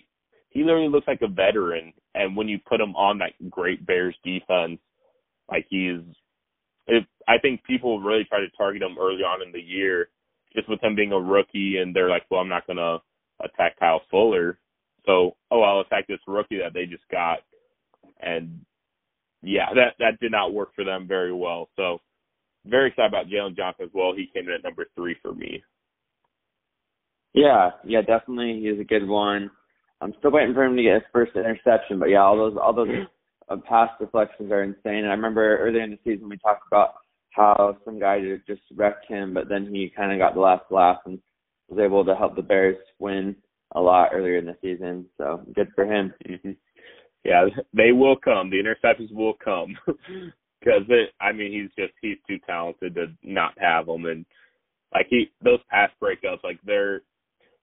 he, literally looks like a veteran and when you put him on that great Bears defense, like he's, it, I think people really try to target him early on in the year, just with him being a rookie, and they're like, well, I'm not gonna attack Kyle Fuller, so oh, I'll attack this rookie that they just got, and yeah, that that did not work for them very well. So very excited about Jaylon Johnson as well. He came in at number three for me. Yeah, yeah, definitely. He's a good one. I'm still waiting for him to get his first interception, but yeah, all those all those uh, pass deflections are insane. And I remember earlier in the season we talked about how some guy just wrecked him, but then he kind of got the last laugh and was able to help the Bears win a lot earlier in the season. So good for him. Mm-hmm. Yeah, they will come. The interceptions will come <laughs> because. I mean, he's just he's too talented to not have them, and like he those pass breakups, like they're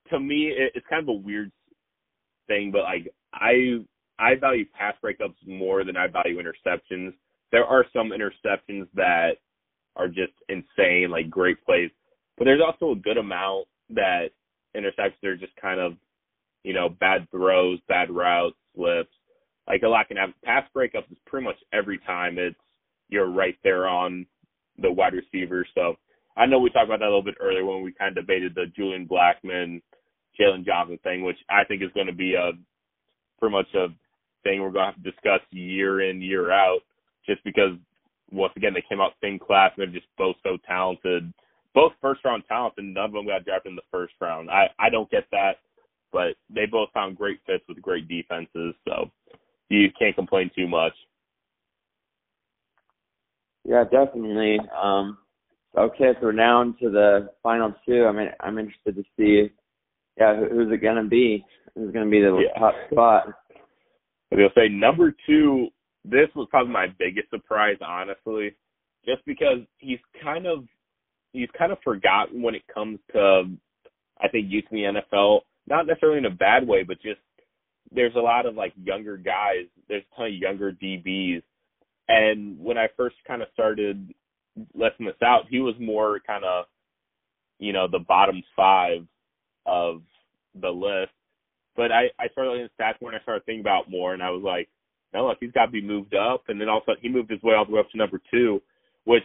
to me, it, it's kind of a weird thing, but like I I value pass breakups more than I value interceptions. There are some interceptions that are just insane, like great plays, but there's also a good amount that interceptions are just kind of, you know, bad throws, bad routes, slips. Like a lot can have pass breakups is pretty much every time it's you're right there on the wide receiver. So I know we talked about that a little bit earlier when we kind of debated the Julian Blackmon, Jaylon Johnson thing, which I think is going to be a pretty much a thing we're going to have to discuss year in year out, just because once again they came out same class and they're just both so talented, both first round talents, and none of them got drafted in the first round. I I don't get that, but they both found great fits with great defenses, so you can't complain too much. Yeah, definitely. Um, okay, so we're down to the final two. I mean, I'm interested to see, yeah, who's it gonna be? Who's gonna be the Yeah. top spot? I will say number two. This was probably my biggest surprise, honestly, just because he's kind of he's kind of forgotten when it comes to I think Utes in the NFL. Not necessarily in a bad way, but just there's a lot of like younger guys. There's a ton of younger DBs, and when I first kind of started letting this out, he was more kind of you know the bottom five of the list. But I I started looking at stats more and I started thinking about more, and I was like, no, look, he's got to be moved up. And then also he moved his way all the way up to number two, which,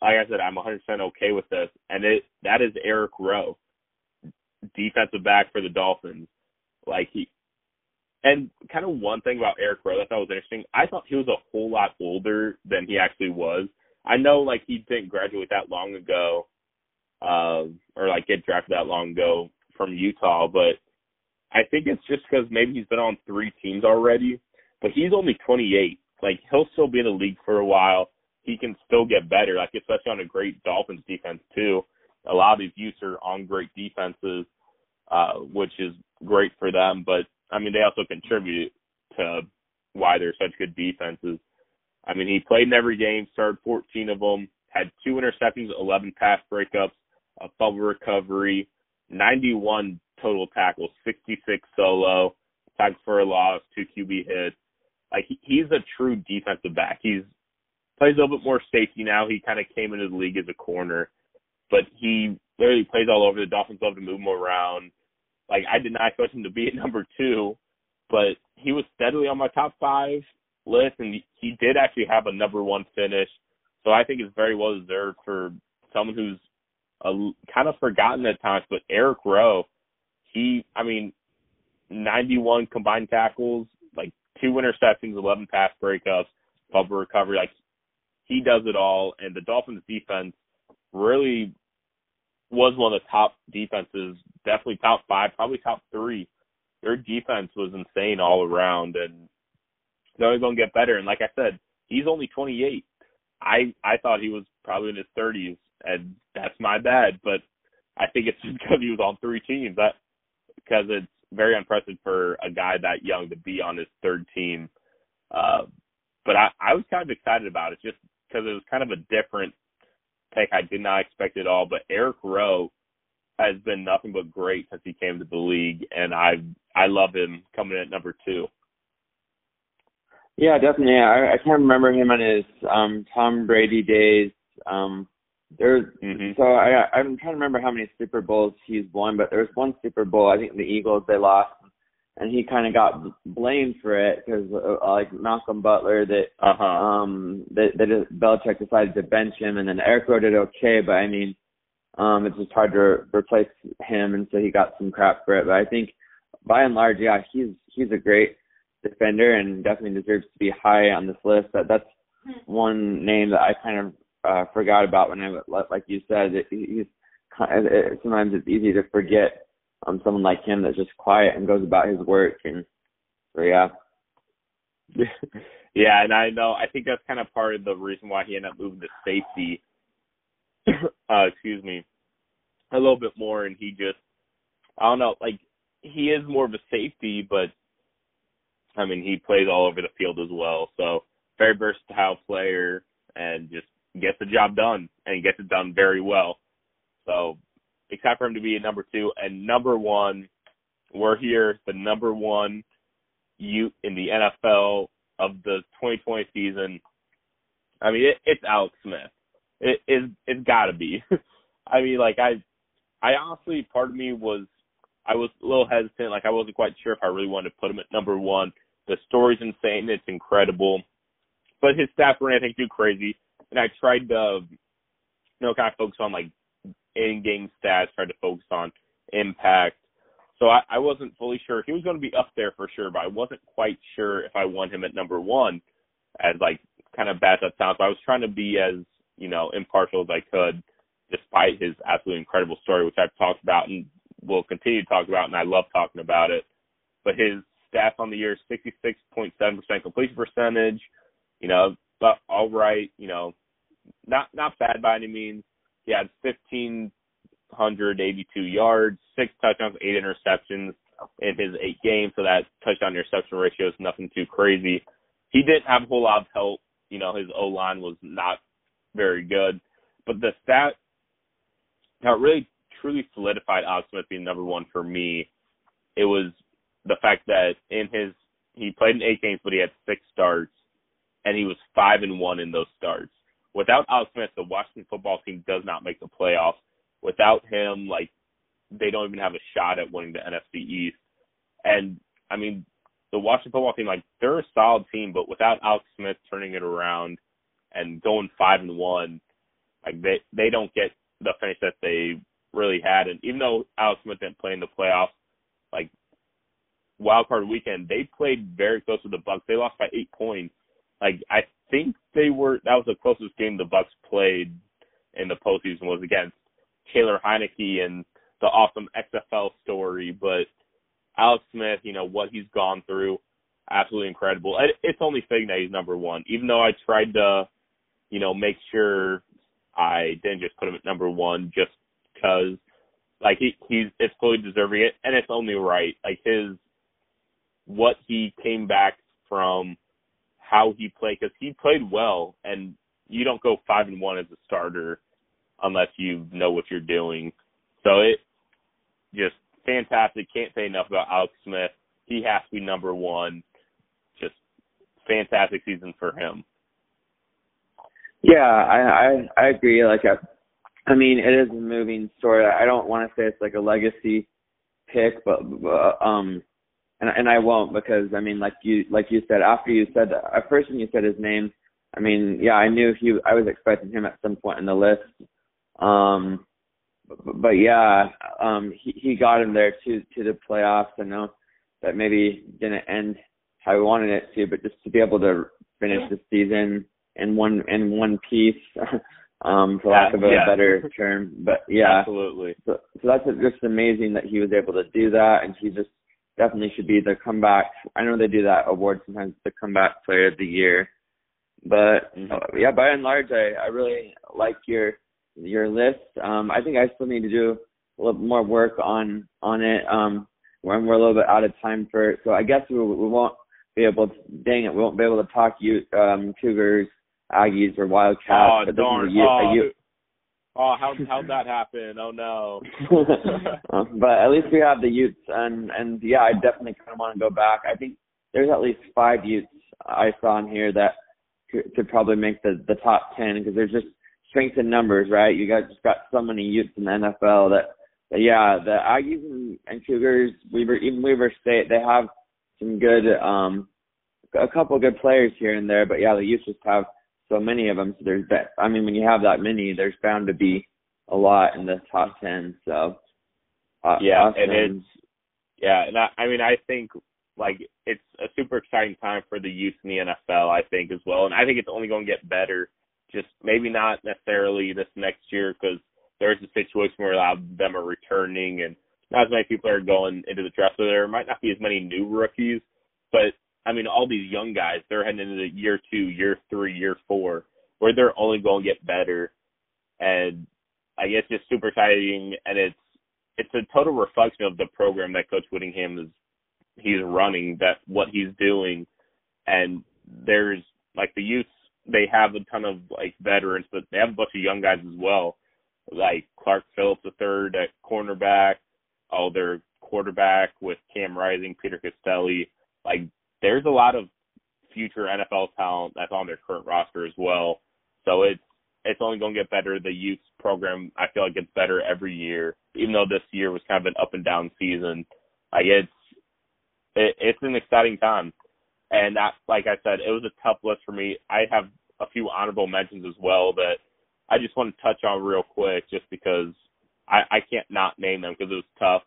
like I said, I'm 100% okay with this. And it that is Eric Rowe, defensive back for the Dolphins. Like he, and kind of one thing about Eric Rowe that I thought was interesting. I thought he was a whole lot older than he actually was. I know like he didn't graduate that long ago, uh, or like get drafted that long ago from Utah, but I think it's just because maybe he's been on three teams already, but he's only 28. Like he'll still be in the league for a while. He can still get better, like especially on a great Dolphins defense too. A lot of these Utes are on great defenses, uh, which is great for them. But I mean, they also contribute to why they're such good defenses. I mean, he played in every game, started 14 of them, had two interceptions, 11 pass breakups, a fumble recovery, 91 total tackles, 66 solo, tackles for a loss, two QB hits. Like he, he's a true defensive back. He's plays a little bit more safety now. He kind of came into the league as a corner, but he literally plays all over. The Dolphins love to move him around. Like I did not expect him to be at <laughs> number two, but he was steadily on my top five list, and he did actually have a number one finish. So I think it's very well deserved for someone who's a, kind of forgotten at times. But Eric Rowe, he, I mean, 91 combined tackles, like two interceptions, 11 pass breakups, fumble recovery. Like he does it all, and the Dolphins defense really was one of the top defenses, definitely top five, probably top three. Their defense was insane all around, and they're only going to get better. And like I said, he's only 28. I I thought he was probably in his 30s, and that's my bad. But I think it's <laughs> because he was on three teams. That because it's very unprecedented for a guy that young to be on his third team. Uh, but I I was kind of excited about it just because it was kind of a different pick. I did not expect it all. But Eric Rowe has been nothing but great since he came to the league, and I I love him coming in at number two. Yeah, definitely. I, I can't remember him on his um Tom Brady days. Um there's Mhm. so I I'm trying to remember how many Super Bowls he's won, but there was one Super Bowl I think the Eagles they lost, and he kind of got blamed for it because uh, like Malcolm Butler that Uh huh. um that that is- Belichick decided to bench him, and then Eric Rowe did okay, but I mean, um it's just hard to replace him, and so he got some crap for it. But I think by and large, yeah, he's he's a great defender and definitely deserves to be high on this list. But that's one name that I kind of uh, forgot about when I like you said he- he's it, it, sometimes it's easy to forget um someone like him that's just quiet and goes about his work and so yeah. <laughs> yeah, and I know I think that's kind of part of the reason why he ended up moving to safety. <coughs> uh, excuse me, a little bit more, and he just I don't know, like he is more of a safety, but I mean he plays all over the field as well. So very versatile player and just gets the job done and gets it done very well. So except for him to be number two and number one, we're here, the number one Ute in the NFL of the 2020 season. I mean, it, it's Alex Smith. It is. It's got to be. <laughs> I mean, like I, I honestly, part of me was, I was a little hesitant. Like I wasn't quite sure if I really wanted to put him at number one. The story's insane. It's incredible, but his stats were anything too crazy. And I tried to, you know, kind of focus on like in-game stats. Tried to focus on impact. So I, I wasn't fully sure. He was going to be up there for sure, but I wasn't quite sure if I want him at number one, as like kind of bad that sounds. But I was trying to be as you know impartial as I could, despite his absolutely incredible story, which I've talked about and will continue to talk about, and I love talking about it. But his stats on the year: 66.7% completion percentage. You know, but all right. You know, not not bad by any means. He had 1,582 yards, six touchdowns, eight interceptions in his eight games. So that touchdown interception ratio is nothing too crazy. He didn't have a whole lot of help. You know, his O line was not very good. But the stat that really truly solidified Alex Smith being number one for me, it was the fact that in his he played in eight games, but he had six starts, and he was five and one in those starts. Without Alex Smith, the Washington football team does not make the playoffs. Without him, like they don't even have a shot at winning the NFC East. And I mean, the Washington football team, like they're a solid team, but without Alex Smith turning it around and going five and one, like they they don't get the finish that they really had. And even though Alex Smith didn't play in the playoffs, like wild card weekend, they played very close to the Bucs. They lost by eight points. Like I think they were that was the closest game the Bucs played in the postseason was against Taylor Heinicke and the awesome XFL story. But Alex Smith, you know what he's gone through, absolutely incredible. It's only fitting that he's number one, even though I tried to, you know, make sure I didn't just put him at number one just because, like he he's it's fully deserving it, and it's only right. Like his what he came back from how he played because he played well, and you don't go five and one as a starter unless you know what you're doing. So it just fantastic. Can't say enough about Alex Smith. He has to be number one. Just fantastic season for him. Yeah, I I, I agree. Like, I, I mean, it is a moving story. I don't want to say it's like a legacy pick, but, but um, and and I won't because I mean, like you like you said after you said at first when you said his name, I mean, yeah, I knew he. I was expecting him at some point in the list. Um, but, but yeah, um, he he got him there to to the playoffs. I know that maybe didn't end how we wanted it to, but just to be able to finish the season in one in one piece, <laughs> um, for lack of a yeah. better term. But yeah, absolutely. So, so that's just amazing that he was able to do that, and he just definitely should be the comeback. I know they do that award sometimes, the comeback player of the year. But yeah, by and large, I I really like your your list. Um, I think I still need to do a little more work on on it. Um, when we're a little bit out of time for it, so I guess we we won't be able. To, dang it, we won't be able to talk you um Cougars, Aggies, or Wildcats. Oh but this is darn! a, U- oh, a U- oh, how <laughs> how'd that happen? Oh no. Uh, <laughs> but at least we have the Utes, and and yeah, I definitely kind of want to go back. I think there's at least five Utes I saw in here that could, could probably make the the top ten because there's just strength in numbers, right? You guys just got so many Utes in the NFL that, that yeah, the Aggies and, and Cougars, Weber, even Weber State, they have some good, um, a couple good players here and there, but yeah, the Utes just have so many of them. So there's that. I mean, when you have that many, there's bound to be a lot in the top ten. So uh, yeah, awesome. and it's yeah, and I, I mean, I think like it's a super exciting time for the Utes in the NFL. I think as well, and I think it's only going to get better. Just maybe not necessarily this next year because there's a situation where a lot of them are returning and not as many people are going into the draft. So there might not be as many new rookies, but I mean, all these young guys, they're heading into year two, year three, year four, where they're only going to get better. And I guess just super exciting. And it's, it's a total reflection of the program that Coach Whittingham is, he's running, that what he's doing. And there's like the Utes, they have a ton of like veterans, but they have a bunch of young guys as well, like Clark Phillips the third at cornerback, oh, their quarterback with Cam Rising, Peter Costelli, Like there's a lot of future NFL talent that's on their current roster as well. So it's it's only going to get better. The Utes program I feel like gets better every year, even though this year was kind of an up and down season. Like it's it, it's an exciting time, and that like I said, it was a tough list for me. I have a few honorable mentions as well that I just want to touch on real quick, just because I I can't not name them because it was tough.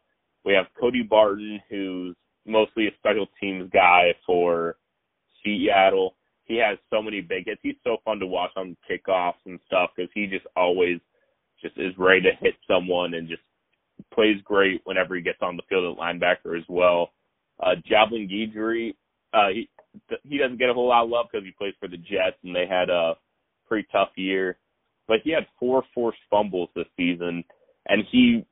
We have Cody Barton, who's mostly a special teams guy for Seattle. He has so many big hits. He's so fun to watch on kickoffs and stuff because he just always just is ready to hit someone and just plays great whenever he gets on the field at linebacker as well. Uh, Javelin Guidry, uh, he he doesn't get a whole lot of love because he plays for the Jets and they had a pretty tough year, but he had four forced fumbles this season, and he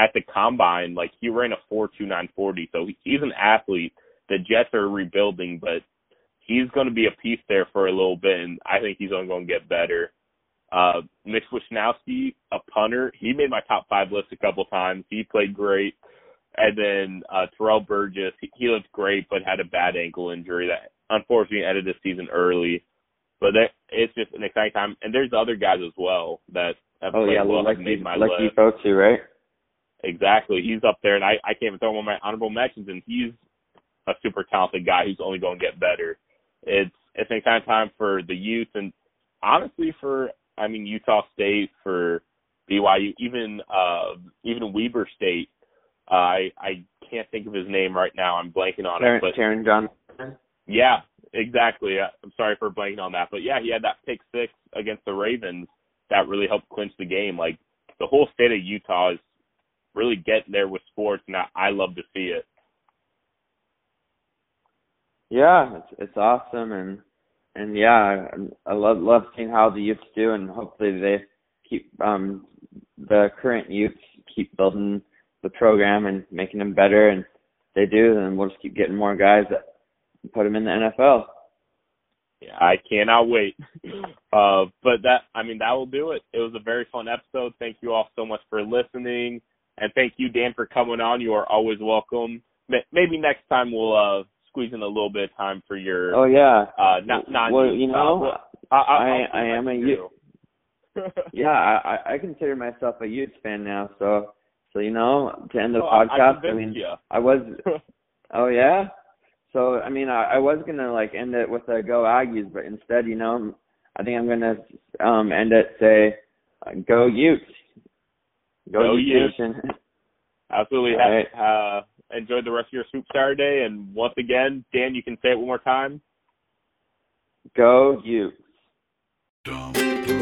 at the combine, like he ran a four two nine forty. So he's an athlete. The Jets are rebuilding, but he's going to be a piece there for a little bit, and I think he's only going to get better. Uh, Mitch Wishnowsky, a punter, he made my top five list a couple times. He played great. And then uh, Terrell Burgess, he, he looked great, but had a bad ankle injury that unfortunately ended the season early. But that, it's just an exciting time, and there's other guys as well that have oh played yeah, well like that made my lucky list. folks too, right? Exactly. He's up there, and I, I can't even throw him on my honorable mentions, and he's a super talented guy who's only going to get better. It's it's an exciting time for the Utes, and honestly, for I mean Utah State, for BYU, even uh even Weber State. Uh, I I can't think of his name right now. I'm blanking on it, but Taron Johnson. yeah, exactly. Uh, I'm sorry for blanking on that, but yeah, he had that pick six against the Ravens that really helped clinch the game. Like the whole state of Utah is really getting there with sports, and I, I love to see it. Yeah, it's it's awesome, and and yeah, I, I love love seeing how the Utes do, and hopefully they keep um the current Utes keep building the program and making them better, and they do, then we'll just keep getting more guys that put them in the NFL. Yeah, I cannot wait. <laughs> Uh, but that, I mean, that will do it. It was a very fun episode. Thank you all so much for listening, and thank you, Dan, for coming on. You are always welcome. Maybe next time we'll uh squeeze in a little bit of time for your Oh yeah. uh not non well, you know, I, I, I I am a you. <laughs> <laughs> Yeah, I I consider myself a Ute fan now, so so you know, to end the Oh, I- I podcast, I, mean, ya. I was <laughs> Oh yeah. So I mean, I, I was gonna like end it with a go Aggies, but instead, you know, I think I'm gonna um end it say, uh, go Utes. Go, Go Utes. Utes. Nation. <laughs> Absolutely. All right. Uh, enjoy the rest of your Swoop Saturday. And once again, Dan, you can say it one more time. go Utes.